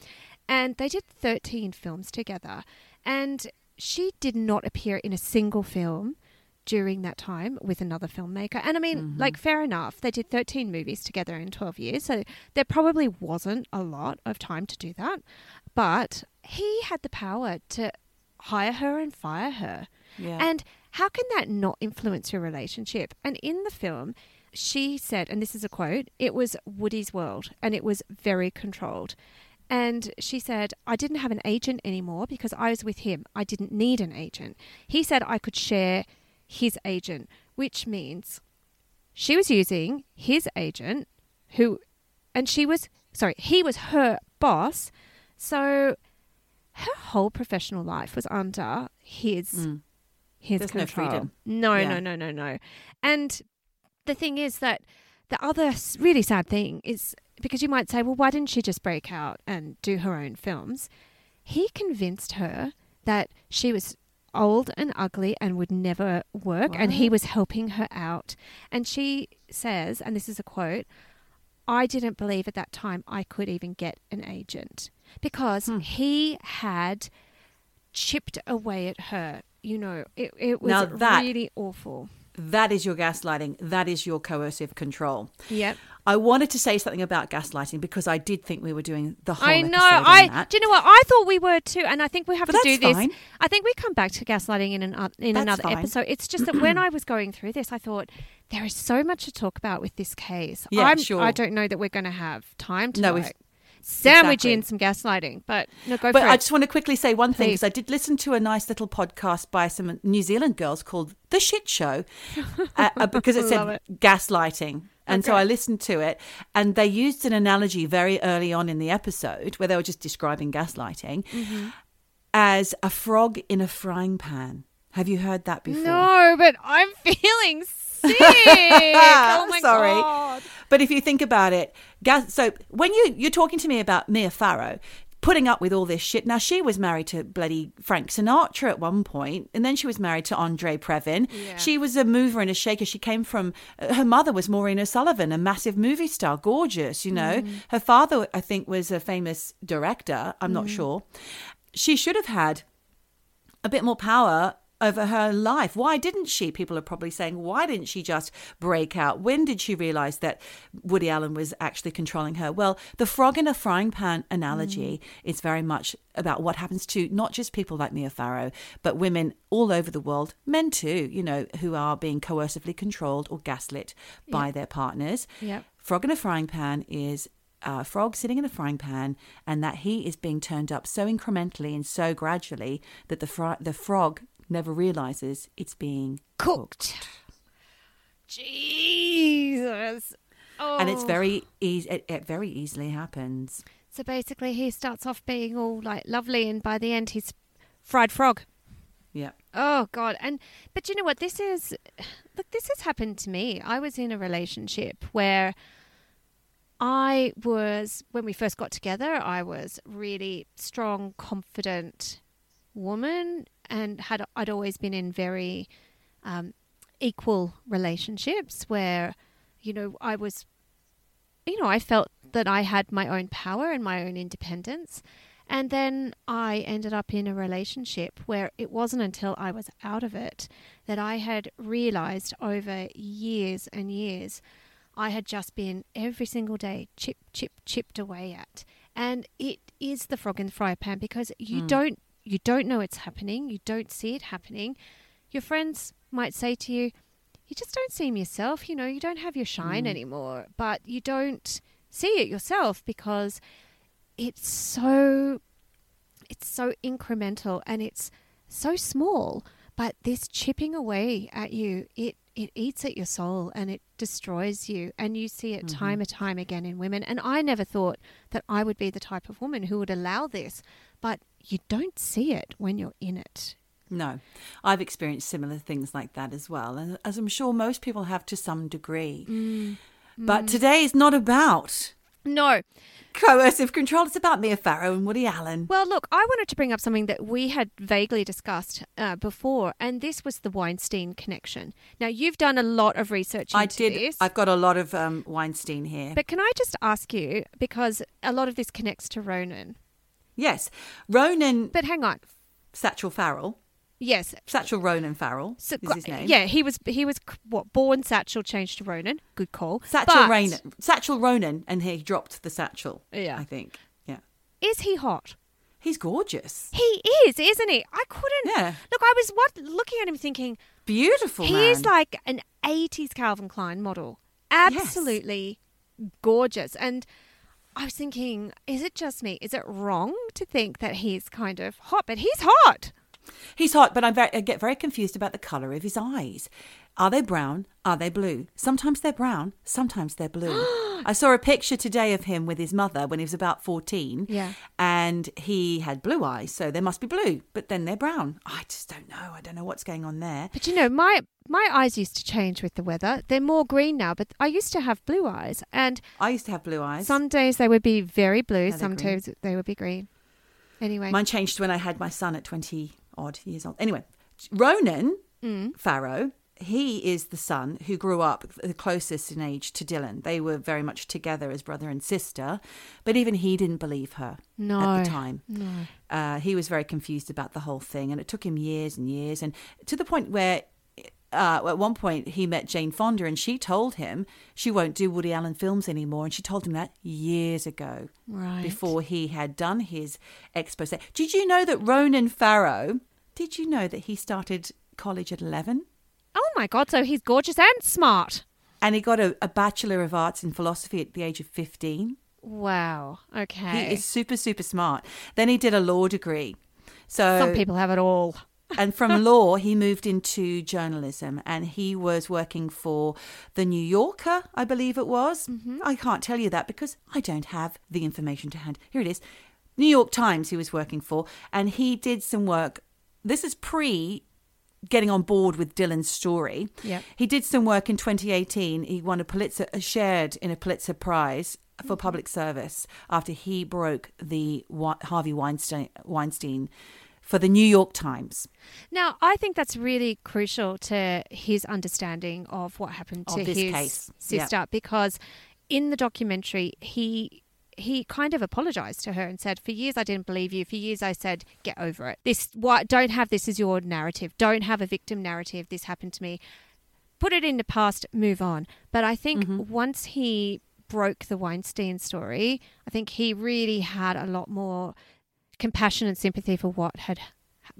And they did 13 films together. And she did not appear in a single film during that time with another filmmaker. And I mean, mm-hmm. like, fair enough. They did 13 movies together in 12 years. So there probably wasn't a lot of time to do that. But he had the power to hire her and fire her. Yeah. And how can that not influence your relationship? And in the film, she said, and this is a quote, it was Woody's world and it was very controlled. And she said, I didn't have an agent anymore because I was with him. I didn't need an agent. He said I could share his agent, which means she was using his agent, who, and she was, sorry, he was her boss. So her whole professional life was under his his Mm. There's no control. freedom. No, Yeah. no, no, no, no. And the thing is that the other really sad thing is because you might say, well, why didn't she just break out and do her own films? He convinced her that she was old and ugly and would never work, and he was helping her out. And she says, and this is a quote I didn't believe at that time I could even get an agent because Hmm. he had chipped away at her. You know, it, it was that- really awful. That is your gaslighting. That is your coercive control. Yep. I wanted to say something about gaslighting because I did think we were doing the whole I know. I do you know what? I thought we were too, and I think we have But to do this. fine. I think we come back to gaslighting in an, uh, in That's another fine. episode. It's just that when I was going through this, I thought there is so much to talk about with this case. Yeah, I'm, sure. I don't know that we're going to have time to No, like, sandwich exactly. in some gaslighting, but no, go But I it. just want to quickly say one thing because I did listen to a nice little podcast by some New Zealand girls called The Shit Show uh, uh, because it said gaslighting. And so I listened to it, and they used an analogy very early on in the episode where they were just describing gaslighting Mm-hmm. as a frog in a frying pan. Have you heard that before? No, but I'm feeling sick. oh my Sorry. god. But if you think about it. So when you you're talking to me about Mia Farrow, putting up with all this shit. Now she was married to bloody Frank Sinatra at one point, and then she was married to Andre Previn. Yeah. She was a mover and a shaker. She came from uh, her mother was Maureen O'Sullivan, a massive movie star, gorgeous. You know, mm. her father I think was a famous director. I'm not mm. sure. She should have had a bit more power over her life. Why didn't she? People are probably saying, why didn't she just break out? When did she realize that Woody Allen was actually controlling her? Well, the frog in a frying pan analogy mm. is very much about what happens to not just people like Mia Farrow, but women all over the world, men too, you know, who are being coercively controlled or gaslit by their partners. Yep. Frog in a frying pan is a frog sitting in a frying pan, and that heat is being turned up so incrementally and so gradually that the fry- the frog never realizes it's being Cooked. Jesus. Oh. and it's very oh. easy. It, it very easily happens. So basically, he starts off being all like lovely, and by the end, he's fried frog. Yeah. Oh God! And but you know what? This is look. This has happened to me. I was in a relationship where I was when we first got together. I was really strong, confident woman, and had I'd always been in very um, equal relationships where you know I was you know, I felt that I had my own power and my own independence. And then I ended up in a relationship where it wasn't until I was out of it that I had realized over years and years I had just been every single day chip, chip, chipped away at. And it is the frog in the fry pan because you don't you don't know it's happening, you don't see it happening. Your friends might say to you, you just don't seem yourself. You know, you don't have your shine mm. anymore, but you don't see it yourself because it's so it's so incremental and it's so small. But this chipping away at you, it it eats at your soul and it destroys you, and you see it time and time again in women. And I never thought that I would be the type of woman who would allow this, but you don't see it when you're in it. No, I've experienced similar things like that as well, and as I'm sure most people have to some degree. Mm. But today is not about No, coercive control. It's about Mia Farrow and Woody Allen. Well, look, I wanted to bring up something that we had vaguely discussed uh, before, and this was the Weinstein connection. Now, you've done a lot of research into I did. this, I've got a lot of um, Weinstein here. but can I just ask you because a lot of this connects to Ronan. yes, Ronan But hang on, Satchel Farrow. Yes, Satchel Ronan Farrow so, is his name. yeah, he was he was what born Satchel, changed to Ronan. Good call. Satchel But Ronan. Satchel Ronan, and he dropped the satchel. Yeah. I think. Yeah, Is he hot? he's gorgeous. He is, isn't he? I couldn't. Yeah. Look, I was what looking at him thinking. Beautiful. He man. is like an 80s Calvin Klein model. Absolutely gorgeous. And I was thinking, is it just me? Is it wrong to think that he's kind of hot? But he's hot. He's hot, but very, I get very confused about the color of his eyes. Are they brown? Are they blue? Sometimes they're brown, sometimes they're blue. I saw a picture today of him with his mother when he was about 14. Yeah. And he had blue eyes, so they must be blue, but then they're brown. I just don't know. I don't know what's going on there. But you know, my my eyes used to change with the weather. They're more green now, but I used to have blue eyes. And I used to have blue eyes. some days they would be very blue, sometimes they would be green. Anyway. Mine changed when I had my son at 20 odd years old. Anyway, Ronan Farrow, he is the son who grew up the closest in age to Dylan. They were very much together as brother and sister, but even he didn't believe her at the time. no. Uh, he was very confused about the whole thing, and it took him years and years, and to the point where. Uh, at one point, he met Jane Fonda, and she told him she won't do Woody Allen films anymore. And she told him that years ago Right. before he had done his expose. Did you know that Ronan Farrow, did you know that he started college at 11? Oh my God, so he's gorgeous and smart. And he got a, a Bachelor of Arts in Philosophy at the age of 15. Wow. Okay. He is super, super smart. Then he did a law degree. So Some people have it all. And from law, he moved into journalism and he was working for the New Yorker, I believe it was. I can't tell you that because I don't have the information to hand. Here it is New York Times, he was working for, and he did some work. This is pre getting on board with Dylan's story. Yep. He did some work in 2018. He won a Pulitzer, uh, shared in a Pulitzer Prize for public service after he broke the Harvey Weinstein, Weinstein for the New York Times. Now, I think that's really crucial to his understanding of what happened to his case, yeah. sister because in the documentary he he kind of apologized to her and said, "For years I didn't believe you. For years I said, get over it. This why don't have this as your narrative. Don't have a victim narrative. This happened to me. Put it in the past, move on." But I think Mm-hmm. once he broke the Weinstein story, I think he really had a lot more compassion and sympathy for what had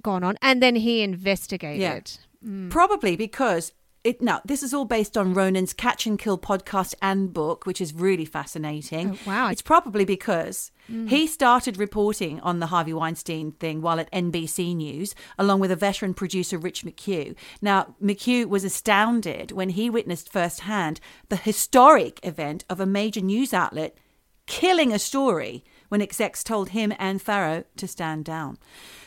gone on, and then he investigated. Yeah, mm. Probably because it now this is all based on Ronan's Catch and Kill podcast and book, which is really fascinating. Oh, wow. It's probably because mm. he started reporting on the Harvey Weinstein thing while at NBC News, along with a veteran producer Rich McHugh. Now, McHugh was astounded when he witnessed firsthand the historic event of a major news outlet killing a story when execs told him and Farrow to stand down.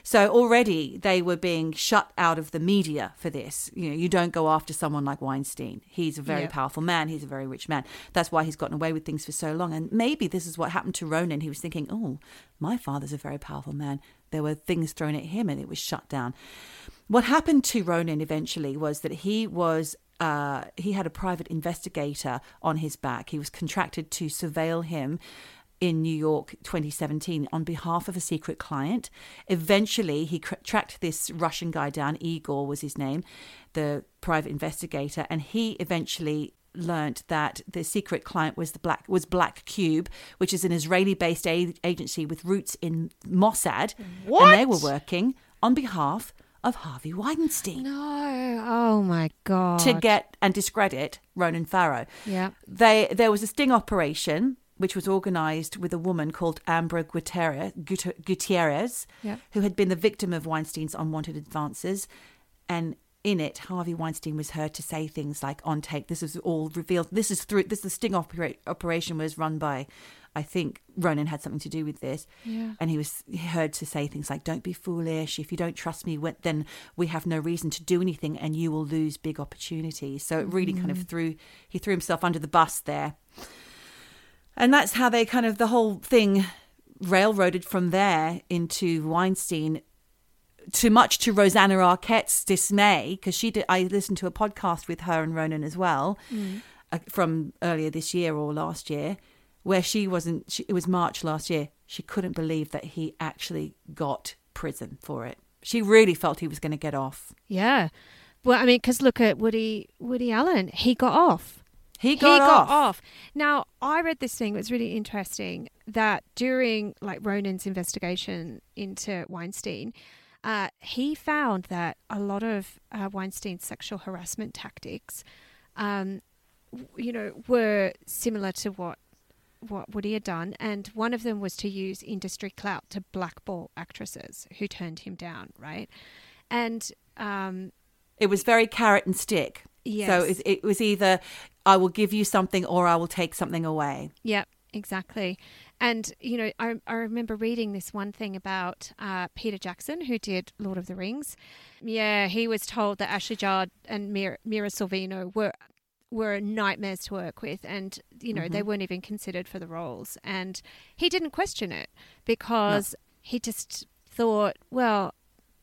So already they were being shut out of the media for this. You know, you don't go after someone like Weinstein. He's a very powerful man. He's a very rich man. That's why he's gotten away with things for so long. And maybe this is what happened to Ronan. He was thinking, oh, my father's a very powerful man. There were things thrown at him and it was shut down. What happened to Ronan eventually was that he was uh, he had a private investigator on his back. He was contracted to surveil him in New York 2017 on behalf of a secret client. Eventually, he cr- tracked this Russian guy down. Igor was his name, the private investigator, and he eventually learnt that the secret client was the black was Black Cube, which is an Israeli-based a- agency with roots in Mossad, what? and they were working on behalf of Harvey Weinstein No. Oh my god. to get and discredit Ronan Farrow. Yeah. They there was a sting operation which was organized with a woman called Ambra Gutierrez, Gutierrez Yeah. who had been the victim of Weinstein's unwanted advances. And in it Harvey Weinstein was heard to say things like on tape. This is all revealed. This is through this the sting opera- operation was run by I think Ronan had something to do with this. Yeah. and he was heard to say things like don't be foolish. If you don't trust me then we have no reason to do anything and you will lose big opportunities. So it really kind of mm. threw he threw himself under the bus there and that's how they kind of the whole thing railroaded from there into Weinstein too much to Rosanna Arquette's dismay because she did I listened to a podcast with her and Ronan as well uh, from earlier this year or last year where she wasn't she, it was March last year she couldn't believe that he actually got prison for it she really felt he was going to get off Yeah. Well, I mean, because look at Woody Woody Allen. He got off. He got, he got off. off. Now, I read this thing. It was really interesting that during like Ronan's investigation into Weinstein, uh, he found that a lot of uh, Weinstein's sexual harassment tactics, um, w- you know, were similar to what what Woody had done, and one of them was to use industry clout to blackball actresses who turned him down, right? And um, It was very carrot and stick. Yes. So it, it was either I will give you something or I will take something away. Yep, exactly. And you know, I I remember reading this one thing about uh, Peter Jackson, who did Lord of the Rings. Yeah, he was told that Ashley Judd and Mira, Mira Sorvino were were nightmares to work with, and you know they weren't even considered for the roles. And he didn't question it because he just thought, well.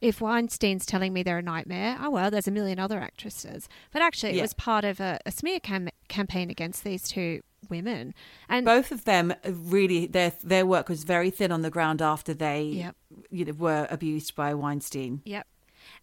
If Weinstein's telling me they're a nightmare, oh well, there's a million other actresses. But actually, it Yeah. was part of a, a smear cam- campaign against these two women. And Both of them uh, really their their work was very thin on the ground after they Yep. you know were abused by Weinstein. Yep.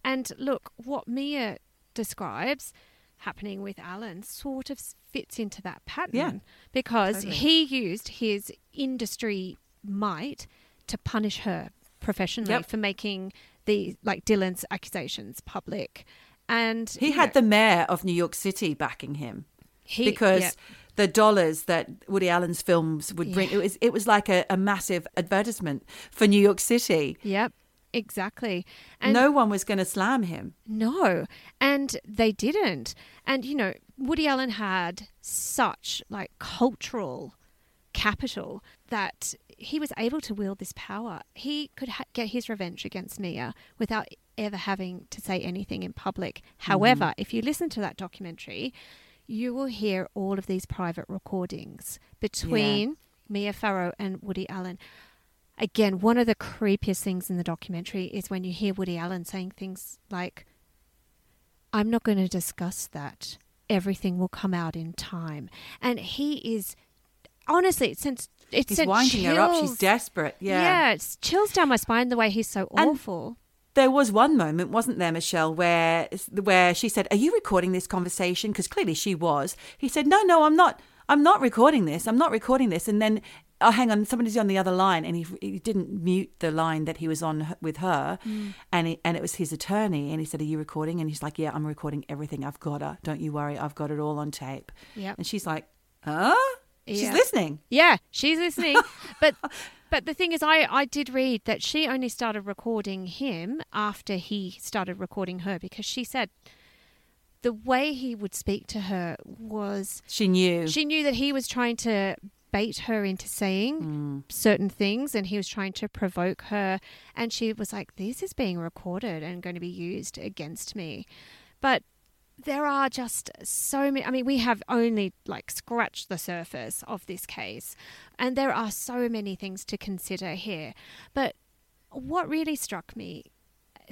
And look, what Mia describes happening with Allen sort of fits into that pattern Yeah, because totally. he used his industry might to punish her professionally Yep. for making the like Dylan's accusations public. And He had know, the mayor of New York City backing him he, because the dollars that Woody Allen's films would bring Yeah. it was it was like a, a massive advertisement for New York City. Yep. Exactly. And no one was going to slam him. No, and they didn't. And you know, Woody Allen had such like cultural capital that he was able to wield this power. He could ha- get his revenge against Mia without ever having to say anything in public. Mm-hmm. However, if you listen to that documentary, you will hear all of these private recordings between Mia Farrow and Woody Allen. Again, one of the creepiest things in the documentary is when you hear Woody Allen saying things like, I'm not going to discuss that. Everything will come out in time. And he is, honestly, it sent, it He's winding her up. She's desperate. Yeah. Yeah, it's chills down my spine the way he's so And- awful. There was one moment, wasn't there, Michelle, where where she said, "Are you recording this conversation?" Because clearly she was. He said, "No, no, I'm not. I'm not recording this. I'm not recording this." And then, oh, hang on, somebody's on the other line, and he, he didn't mute the line that he was on with her, Mm. and he, and it was his attorney, and he said, "Are you recording?" And he's like, "Yeah, I'm recording everything. I've got her. Don't you worry. I've got it all on tape." Yep. And she's like, "Huh?" She's Yeah. listening. Yeah, she's listening. but but the thing is I I did read that she only started recording him after he started recording her because she said the way he would speak to her was She knew. she knew that he was trying to bait her into saying mm. certain things and he was trying to provoke her and she was like this is being recorded and going to be used against me but there are just so many i mean we have only like scratched the surface of this case and there are so many things to consider here but what really struck me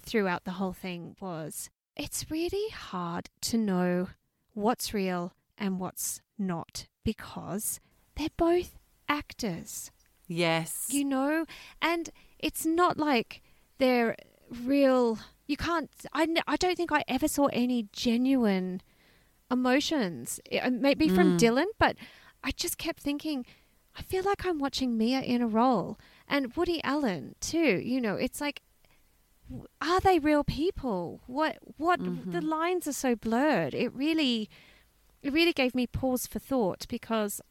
throughout the whole thing was it's really hard to know what's real and what's not because they're both actors, yes. you know? And it's not like they're real. You can't, I, I don't think I ever saw any genuine emotions, I- uh, maybe from mm. Dylan, but I just kept thinking, I feel like I'm watching Mia in a role and Woody Allen too. You know, it's like, are they real people? What, what, the mm-hmm. lines are so blurred. It really, it really gave me pause for thought because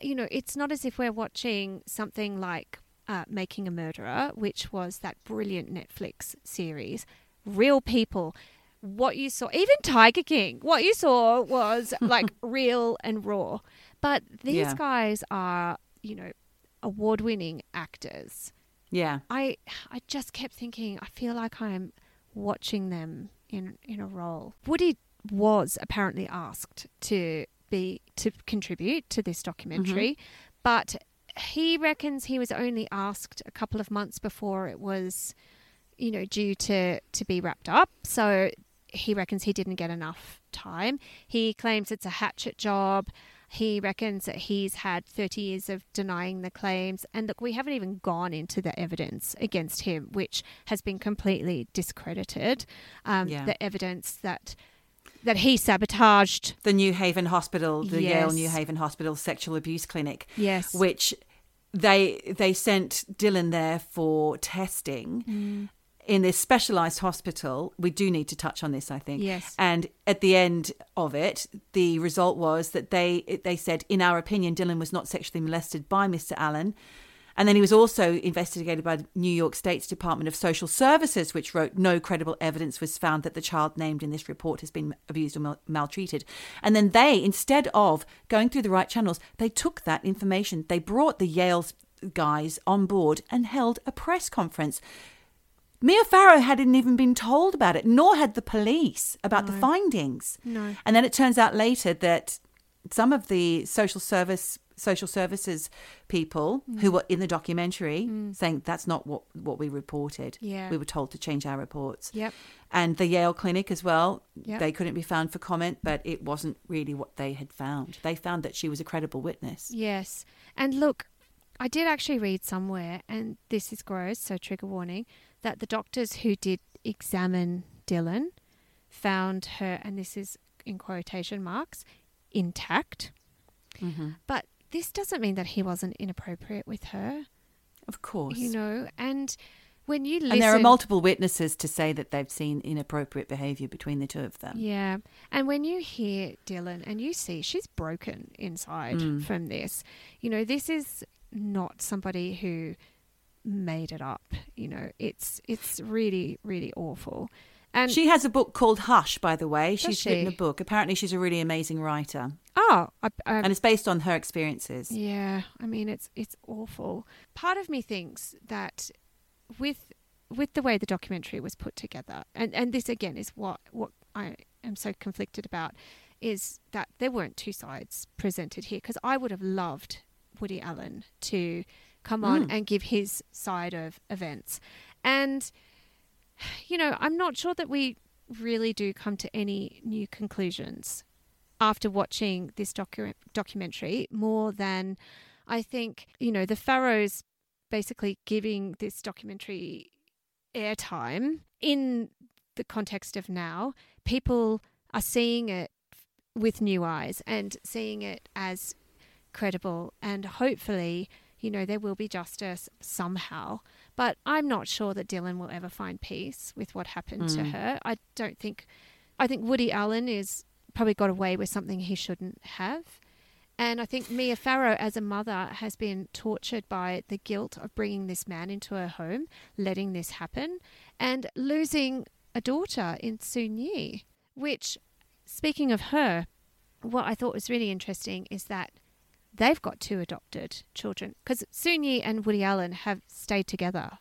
you know it's not as if we're watching something like uh, making a murderer which was that brilliant netflix series real people what you saw even tiger king what you saw was like real and raw but these Yeah. guys are you know award winning actors yeah. I I just kept thinking I feel like I'm watching them in in a role. Woody was apparently asked to be to contribute to this documentary, but he reckons he was only asked a couple of months before it was you know due to to be wrapped up. So he reckons he didn't get enough time. He claims it's a hatchet job. He reckons that he's had 30 years of denying the claims. And look, we haven't even gone into the evidence against him, which has been completely discredited. Um, Yeah. The evidence that that he sabotaged. the New Haven Hospital, the Yale New Haven Hospital sexual abuse clinic. Yes. Which they they sent Dylan there for testing Mm. in this specialized hospital. We do need to touch on this, I think. Yes. And at the end of it, the result was that they they said, in our opinion, Dylan was not sexually molested by Mr. Allen. And then he was also investigated by the New York State's Department of Social Services, which wrote no credible evidence was found that the child named in this report has been abused or mal- maltreated. And then they, instead of going through the right channels, they took that information. They brought the Yale guys on board and held a press conference. Mia Farrow hadn't even been told about it, nor had the police about the findings. No. And then it turns out later that some of the social service social services people Mm. who were in the documentary saying that's not what what we reported. Yeah. We were told to change our reports. Yep. And the Yale clinic as well, Yep. they couldn't be found for comment, but it wasn't really what they had found. They found that she was a credible witness. Yes. And look, I did actually read somewhere, and this is gross, so trigger warning, that the doctors who did examine Dylan found her, and this is in quotation marks, intact. Mm-hmm. But this doesn't mean that he wasn't inappropriate with her, Of course. you know. And when you listen, and there are multiple witnesses to say that they've seen inappropriate behavior between the two of them. Yeah. And when you hear Dylan and you see she's broken inside Mm. from this, you know, this is not somebody who made it up. You know, it's it's really, really awful. And She has a book called Hush, by the way. She's she? written a book. Apparently, she's a really amazing writer, oh, I, I, um, and it's based on her experiences. Yeah, I mean it's it's awful. Part of me thinks that with with the way the documentary was put together, and and this again is what what I am so conflicted about, is that there weren't two sides presented here because I would have loved Woody Allen to come on mm. and give his side of events. And, you know, I'm not sure that we really do come to any new conclusions after watching this docu- documentary more than I think, you know, the Farrows basically giving this documentary airtime in the context of now. People are seeing it with new eyes and seeing it as credible and hopefully you know there will be justice somehow but i'm not sure that dylan will ever find peace with what happened to mm. her. I don't think i think woody allen is probably got away with something he shouldn't have. And i think mia farrow as a mother has been tortured by the guilt of bringing this man into her home letting this happen and losing a daughter in Soon-Yi, which speaking of her, what I thought was really interesting is that they've got two adopted children because Soon-Yi and Woody Allen have stayed together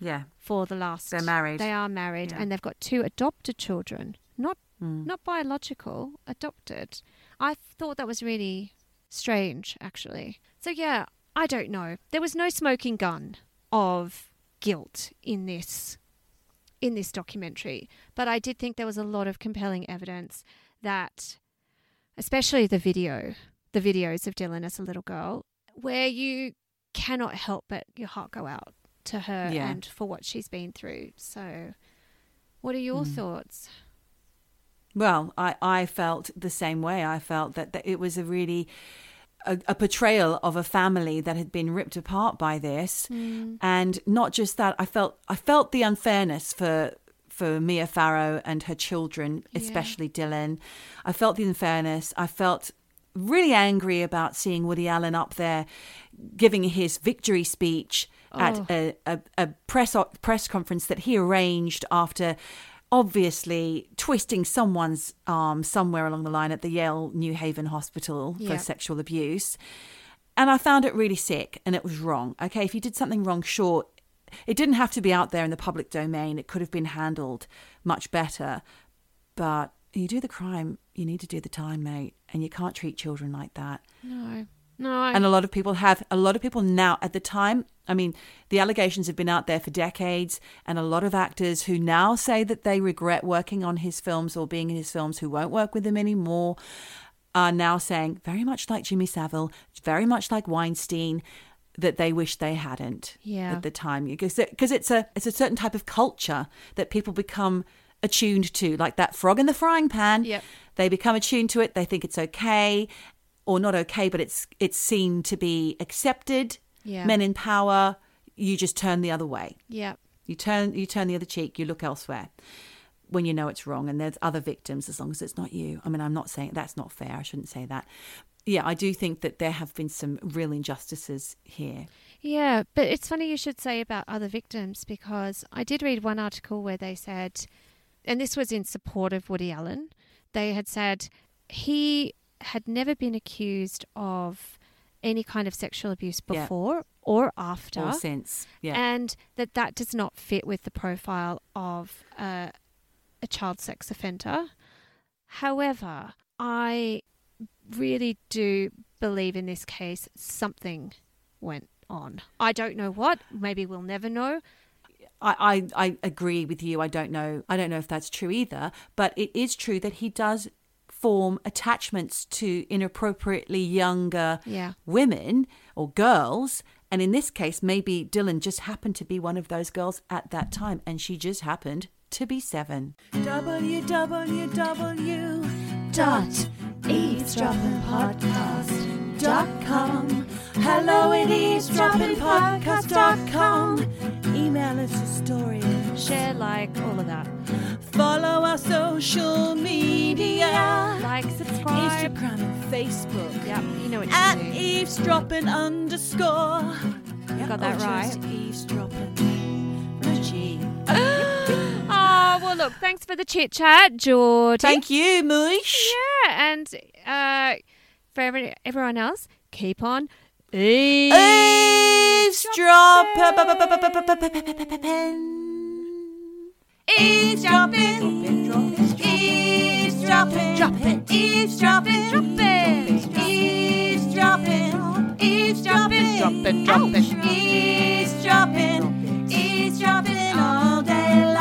Yeah. for the last. They're married. They are married, Yeah. and they've got two adopted children, not Mm. not biological, adopted. I thought that was really strange, actually. So yeah, I don't know. There was no smoking gun of guilt in this in this documentary, but I did think there was a lot of compelling evidence that, especially the video, the videos of Dylan as a little girl, where you cannot help but your heart go out to her Yeah. and for what she's been through. So, what are your Mm. thoughts? Well, I, I felt the same way. I felt that, that it was a really a, a portrayal of a family that had been ripped apart by this, and not just that. I felt I felt the unfairness for for Mia Farrow and her children, Yeah. especially Dylan. I felt the unfairness. I felt really angry about seeing Woody Allen up there giving his victory speech Oh. at a, a, a press press conference that he arranged after obviously twisting someone's arm somewhere along the line at the Yale New Haven Hospital for sexual abuse. And I found it really sick and it was wrong. Okay, if you did something wrong, sure, it didn't have to be out there in the public domain. It could have been handled much better. But you do the crime, you need to do the time, mate. And you can't treat children like that. No, no, I, And a lot of people have, a lot of people now at the time, I mean, the allegations have been out there for decades, and a lot of actors who now say that they regret working on his films or being in his films who won't work with him anymore are now saying, very much like Jimmy Savile, very much like Weinstein, that they wish they hadn't Yeah. at the time because because it's a it's a certain type of culture that people become attuned to like that frog in the frying pan. Yep. they become attuned to it. They think it's okay or not okay but it's it's seen to be accepted. Yeah. men in power you just turn the other way. Yeah, you turn you turn the other cheek you look elsewhere when you know it's wrong and there's other victims as long as it's not you. I mean i'm not saying that's not fair i shouldn't say that. Yeah i do think that there have been some real injustices here. Yeah. But it's funny you should say about other victims because I did read one article where they said, and this was in support of Woody Allen. They had said he had never been accused of any kind of sexual abuse Yeah. before or after. or since yeah and that that does not fit with the profile of uh, a child sex offender. However, I really do believe in this case something went on. I don't know what. Maybe we'll never know. I, I, I agree with you. I don't know. I don't know if that's true either. But it is true that he does form attachments to inappropriately younger Yeah. women or girls. And in this case, maybe Dylan just happened to be one of those girls at that time, and she just happened to be seven. www dot eavesdroppingpodcast dot com. Hello at eavesdroppingpodcast dot com. Email us a story. Share, like, all of that. Follow our social media. Like, subscribe. Instagram and Facebook. Yeah, you know what you At do. eavesdropping underscore. You got that or right. just eavesdropping. No Oh, well, look, thanks for the chit chat, Geordie. Thank you, Moosh. Yeah, and uh, for every, everyone else, keep on eavesdropping. Eavesdropping. Eavesdropping. Eavesdropping. Eavesdropping. Eavesdropping. Eavesdropping. Dropping. Eavesdropping. Eavesdropping all day long.